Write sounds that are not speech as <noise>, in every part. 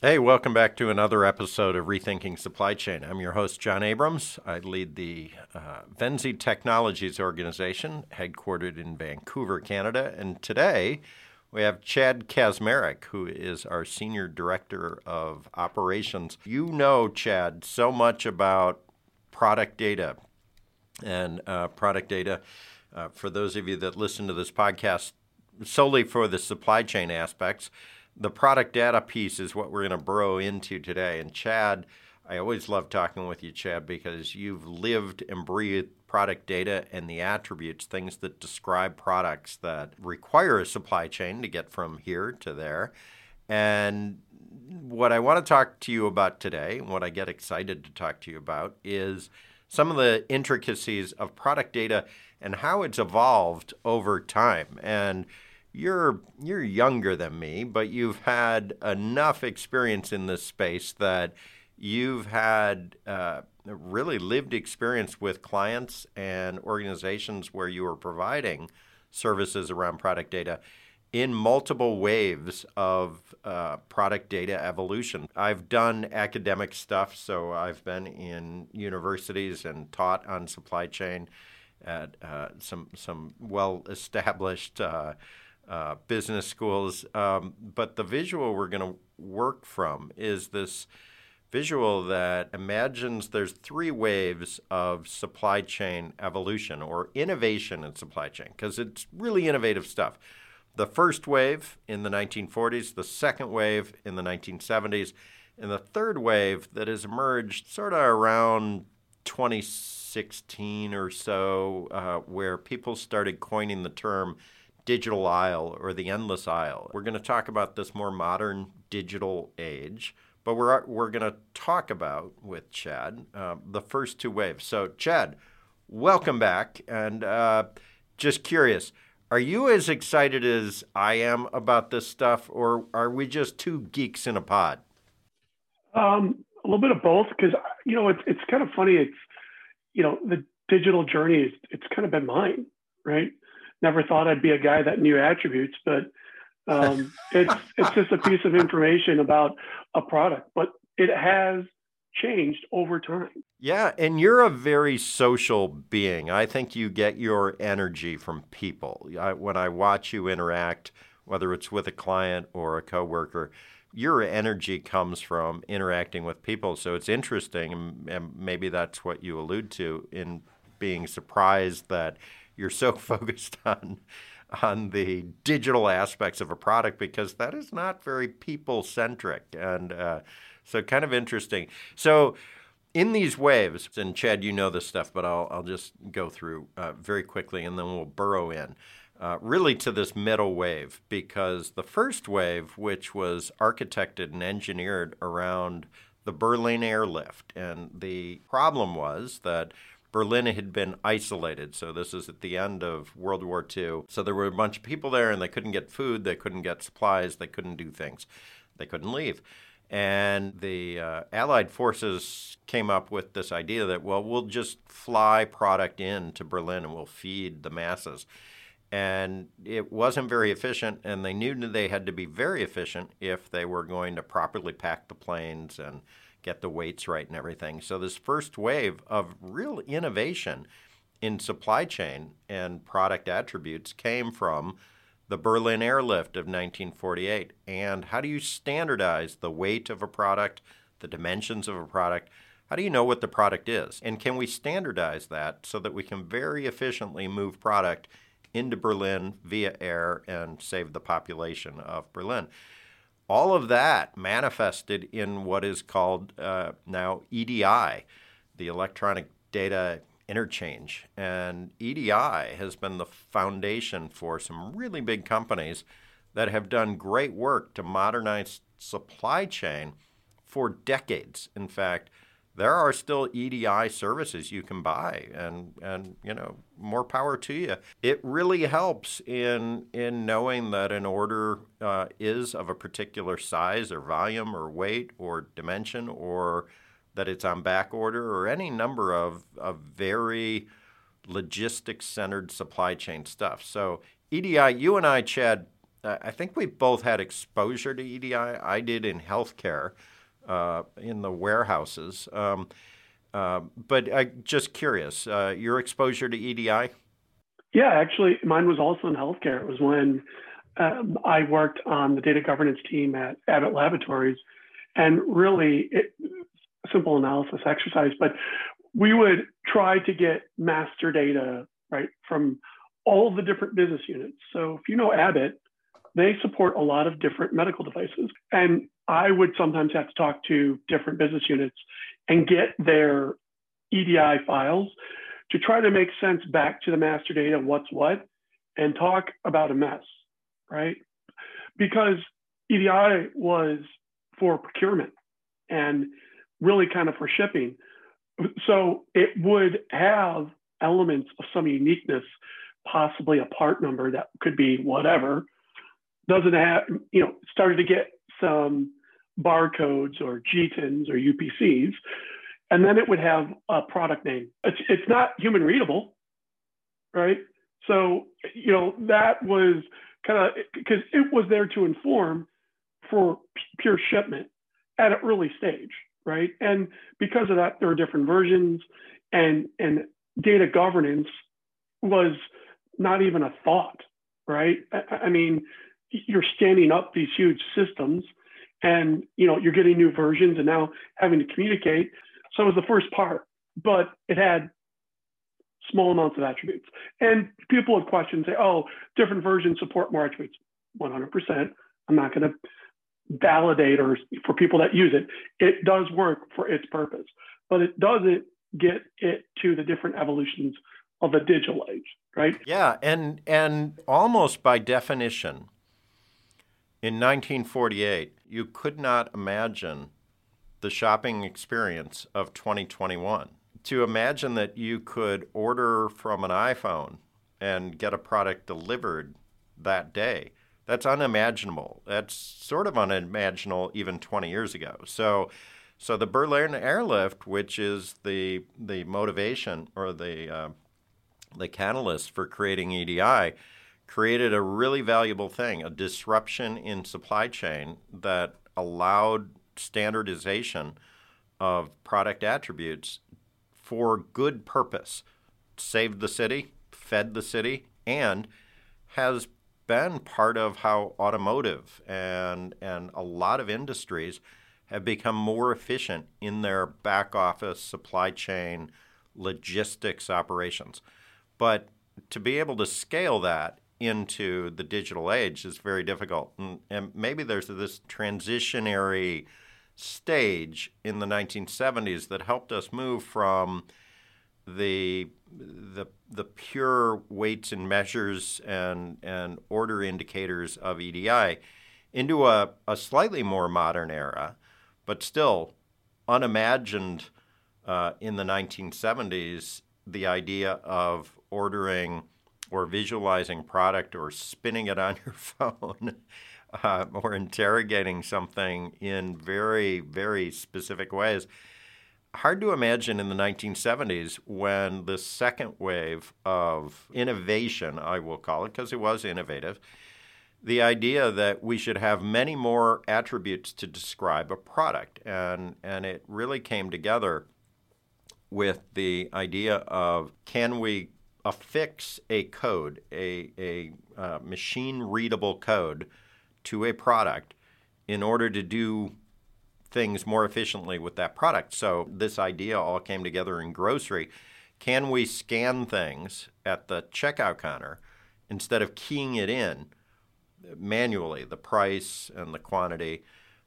Hey, welcome back to another episode of Rethinking Supply Chain. I'm your host, John Abrams. I lead the uh, Venzee Technologies organization, headquartered in Vancouver, Canada. And today we have Chad Kaczmarek, who is our Senior Director of Operations. You know, Chad, so much about product data and uh, product data. Uh, for those of you that listen to this podcast solely for the supply chain aspects, the product data piece is what we're going to burrow into today. And Chad, I always love talking with you, Chad, because you've lived and breathed product data and the attributes, things that describe products that require a supply chain to get from here to there. And what I want to talk to you about today, what I get excited to talk to you about, is some of the intricacies of product data and how it's evolved over time. And you're you're younger than me, but you've had enough experience in this space that you've had uh, really lived experience with clients and organizations where you are providing services around product data in multiple waves of uh, product data evolution. I've done academic stuff, so I've been in universities and taught on supply chain at uh, some some well established. Uh, business schools. Um, but the visual we're going to work from is this visual that imagines there's three waves of supply chain evolution or innovation in supply chain because it's really innovative stuff. The first wave in the 1940s, the second wave in the 1970s, and the third wave that has emerged sort of around 2016 or so, uh, where people started coining the term digital aisle or the endless aisle. We're going to talk about this more modern digital age, but we're, we're going to talk about with Chad uh, the first two waves. So, Chad, welcome back. And uh, just curious, are you as excited as I am about this stuff, or are we just two geeks in a pod? Um, a little bit of both, because you know it's it's kind of funny. It's you know the digital journey is it's kind of been mine, right? Never thought I'd be a guy that knew attributes, but um, <laughs> it's it's just a piece of information about a product, but it has changed over time. Yeah, and you're a very social being. I think you get your energy from people. I, when I watch you interact, whether it's with a client or a coworker, your energy comes from interacting with people. So it's interesting, and maybe that's what you allude to in being surprised that you're so <laughs> focused on on the digital aspects of a product because that is not very people centric and uh, so kind of interesting. So in these waves, and Chad, you know this stuff, but I'll I'll just go through uh, very quickly and then we'll burrow in. Uh, really to this middle wave because the first wave, which was architected and engineered around the Berlin airlift, and the problem was that Berlin had been isolated. So this is at the end of World War II. So there were a bunch of people there and they couldn't get food, they couldn't get supplies, they couldn't do things. They couldn't leave. And the uh, Allied forces came up with this idea that, well, we'll just fly product in to Berlin and we'll feed the masses. And it wasn't very efficient, and they knew they had to be very efficient if they were going to properly pack the planes and get the weights right and everything. So, this first wave of real innovation in supply chain and product attributes came from the Berlin airlift of 1948. And how do you standardize the weight of a product, the dimensions of a product? How do you know what the product is? And can we standardize that so that we can very efficiently move product into Berlin via air and save the population of Berlin? All of that manifested in what is called uh, now EDI, the Electronic Data Interchange. And EDI has been the foundation for some really big companies that have done great work to modernize supply chain for decades. In fact, there are still EDI services you can buy, and and you know more power to you. It really helps in in knowing that an order uh, is of a particular size or volume or weight or dimension, or that it's on back order or any number of of very logistics centered supply chain stuff. So EDI, you and I, Chad, I think we both had exposure to EDI. I did in healthcare, uh, in the warehouses. Um, uh, but I just curious, uh, your exposure to EDI? Yeah, actually, mine was also in healthcare. It was when um, I worked on the data governance team at Abbott Laboratories, and really, it, simple analysis exercise. But we would try to get master data right from all the different business units. So if you know Abbott, they support a lot of different medical devices. And I would sometimes have to talk to different business units and get their EDI files to try to make sense back to the master data, what's what, and talk about a mess, right? Because EDI was for procurement and really kind of for shipping. So it would have elements of some uniqueness, possibly a part number that could be whatever, doesn't have, you know, started to get some barcodes or GTINs or UPCs, and then it would have a product name. It's, it's not human readable, right? So, you know, that was kind of because it was there to inform for pure shipment at an early stage, right? And because of that, there are different versions, and and data governance was not even a thought, right? I, I mean, you're standing up these huge systems and you know you're getting new versions and now having to communicate. So it was the first part but it had small amounts of attributes. And people would question say oh different versions support more attributes. 100% i'm not going to validate or for people that use it. It does work for its purpose but it doesn't get it to the different evolutions of the digital age right? Yeah and and almost by definition in 1948, you could not imagine the shopping experience of 2021. To imagine that you could order from an iPhone and get a product delivered that day, that's unimaginable. That's sort of unimaginable even 20 years ago. So, so the Berlin airlift, which is the the motivation or the uh, the catalyst for creating EDI, created a really valuable thing, a disruption in supply chain that allowed standardization of product attributes for good purpose, saved the city, fed the city, and has been part of how automotive and and a lot of industries have become more efficient in their back office supply chain logistics operations. But to be able to scale that into the digital age is very difficult. And, and, maybe there's this transitionary stage in the 1970s that helped us move from the the the pure weights and measures and and order indicators of EDI into a, a slightly more modern era, but still unimagined uh, in the 1970s the idea of ordering or visualizing product or spinning it on <laughs> your phone uh, or interrogating something in very, very specific ways. Hard to imagine in the 1970s when the second wave of innovation, I will call it, because it was innovative, the idea that we should have many more attributes to describe a product. And, and it really came together with the idea of can we affix a code, a, a uh, machine readable code to a product in order to do things more efficiently with that product. So, this idea all came together in grocery. Can we scan things at the checkout counter instead of keying it in manually, the price and the quantity,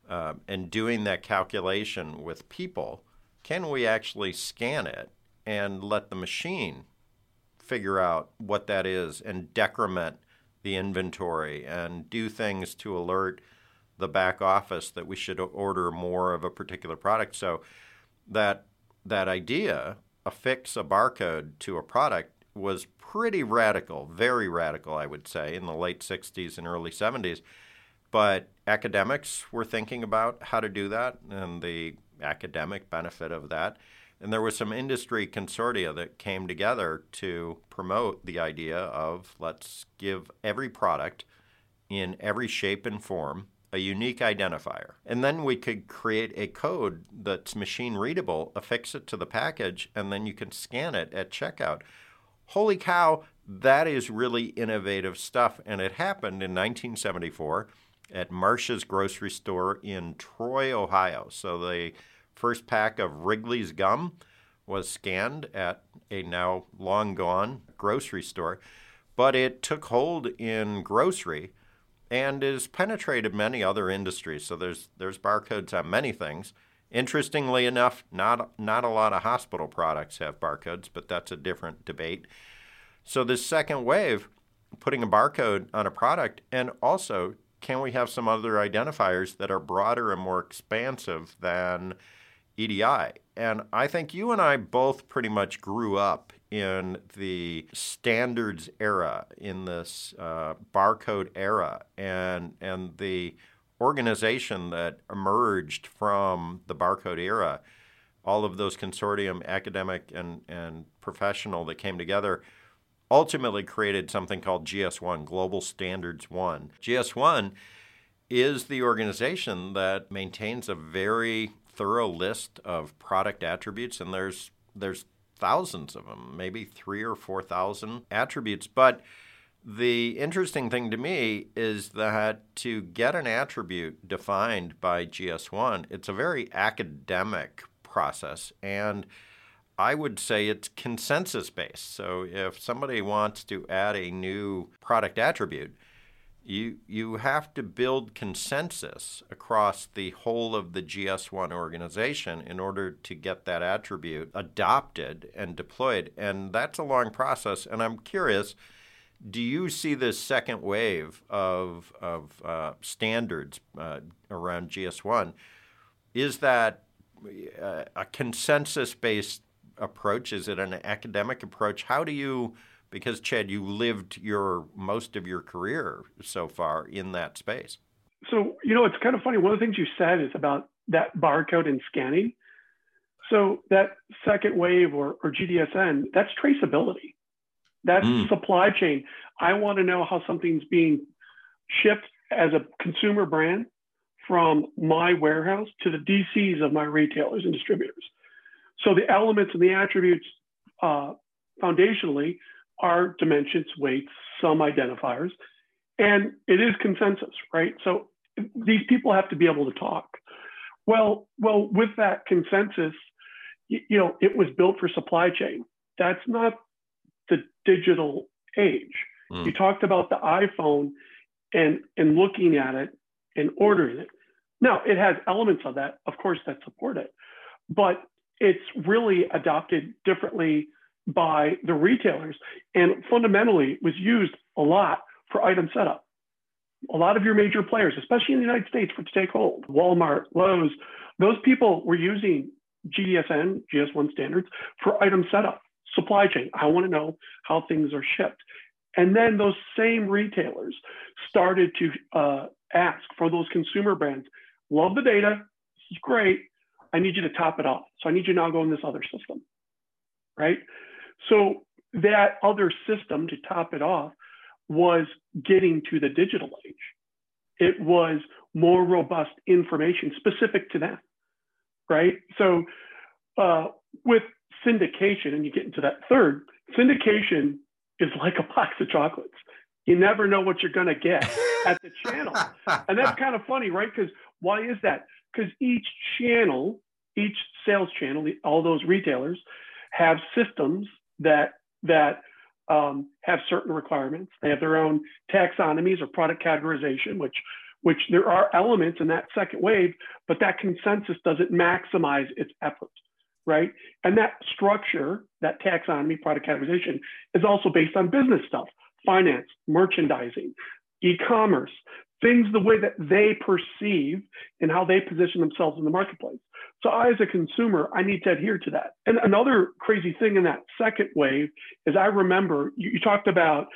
uh, and doing that calculation with people? Can we actually scan it and let the machine figure out what that is and decrement the inventory and do things to alert the back office that we should order more of a particular product. So that that idea, affix a barcode to a product, was pretty radical, very radical, I would say, in the late 60s and early 70s. But academics were thinking about how to do that and the academic benefit of that. And there was some industry consortia that came together to promote the idea of let's give every product in every shape and form a unique identifier. And then we could create a code that's machine readable, affix it to the package, and then you can scan it at checkout. Holy cow, that is really innovative stuff. And it happened in 1974 at Marsh's grocery store in Troy, Ohio. So the first pack of Wrigley's gum was scanned at a now long gone grocery store, but it took hold in grocery and has penetrated many other industries. So there's there's barcodes on many things. Interestingly enough, not not a lot of hospital products have barcodes, but that's a different debate. So this second wave, putting a barcode on a product, and also can we have some other identifiers that are broader and more expansive than EDI? And I think you and I both pretty much grew up in the standards era, in this uh, barcode era, and and the organization that emerged from the barcode era, all of those consortium, academic and and professional that came together, ultimately created something called GS1, Global Standards One. GS1 is the organization that maintains a very thorough list of product attributes, and there's there's thousands of them, maybe three or four thousand attributes. But the interesting thing to me is that to get an attribute defined by GS1, it's a very academic process, and I would say it's consensus based. So if somebody wants to add a new product attribute, you you have to build consensus across the whole of the GS1 organization in order to get that attribute adopted and deployed and that's a long process and I'm curious do you see this second wave of of uh, standards uh, around GS1 is that uh, a consensus based approach? Is it an academic approach? How do you because Chad, you lived your most of your career so far in that space. So you know, it's kind of funny. One of the things you said is about that barcode and scanning. So that second wave or, or GDSN, that's traceability. That's mm. supply chain. I want to know how something's being shipped as a consumer brand from my warehouse to the DCs of my retailers and distributors. So the elements and the attributes uh, foundationally are dimensions, weights, some identifiers, and it is consensus, right? So these people have to be able to talk. Well, well, with that consensus, you know, it was built for supply chain. That's not the digital age. Mm. You talked about the iPhone and and looking at it and ordering it. Now, it has elements of that, of course, that support it, but it's really adopted differently by the retailers and fundamentally was used a lot for item setup. A lot of your major players, especially in the United States, for to take hold, Walmart, Lowe's, those people were using GDSN, GS1 standards for item setup, supply chain. I want to know how things are shipped. And then those same retailers started to uh, ask for those consumer brands, love the data, this is great. I need you to top it off. So I need you now go in this other system, right? So that other system to top it off was getting to the digital age. It was more robust information specific to them, right? So uh, with syndication, and you get into that third, syndication is like a box of chocolates. You never know what you're going to get at the channel. And that's kind of funny, right? Because why is that? Because each channel, each sales channel, all those retailers have systems that that um, have certain requirements. They have their own taxonomies or product categorization, which which there are elements in that second wave, but that consensus doesn't maximize its effort, right? And that structure, that taxonomy, product categorization, is also based on business stuff, finance, merchandising, e-commerce, things the way that they perceive and how they position themselves in the marketplace. So I, as a consumer, I need to adhere to that. And another crazy thing in that second wave is I remember you, you talked about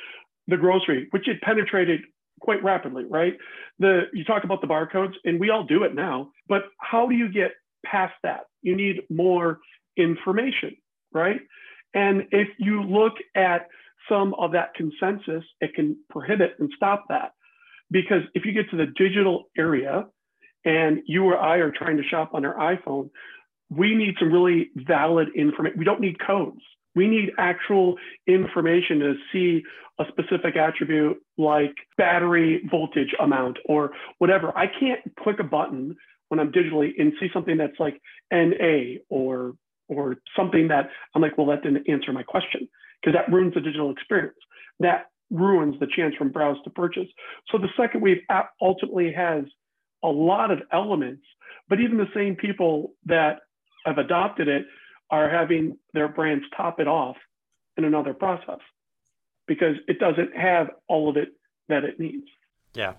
the grocery, which had penetrated quite rapidly, right? The you talk about the barcodes, and we all do it now. But how do you get past that? You need more information, right? And if you look at some of that consensus, it can prohibit and stop that. Because if you get to the digital area and you or I are trying to shop on our iPhone, we need some really valid information. We don't need codes. We need actual information to see a specific attribute like battery voltage amount or whatever. I can't click a button when I'm digitally and see something that's like NA or or something that I'm like, well, that didn't answer my question because that ruins the digital experience. That ruins the chance from browse to purchase. So the second wave ultimately has a lot of elements, but even the same people that have adopted it are having their brands top it off in another process because it doesn't have all of it that it needs. Yeah.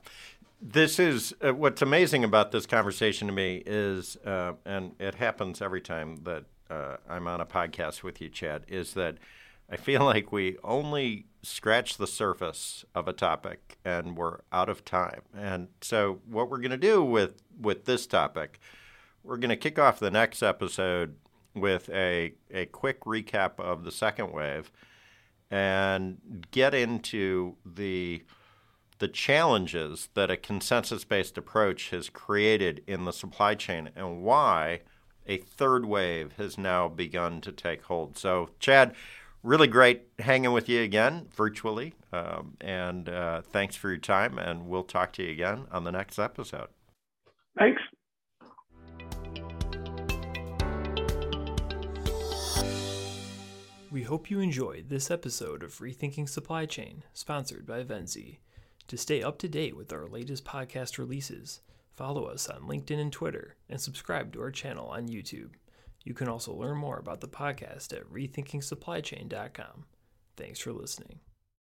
This is uh, what's amazing about this conversation to me is, uh, and it happens every time that uh, I'm on a podcast with you, Chad, is that I feel like we only scratch the surface of a topic and we're out of time. And so, what we're going to do with with this topic, we're going to kick off the next episode with a a quick recap of the second wave and get into the the challenges that a consensus based approach has created in the supply chain and why a third wave has now begun to take hold. So, Chad, really great hanging with you again virtually. Um, and uh, thanks for your time. And we'll talk to you again on the next episode. Thanks. We hope you enjoyed this episode of Rethinking Supply Chain, sponsored by Venzee. To stay up to date with our latest podcast releases, follow us on LinkedIn and Twitter, and subscribe to our channel on YouTube. You can also learn more about the podcast at rethinkingsupplychain.com. Thanks for listening.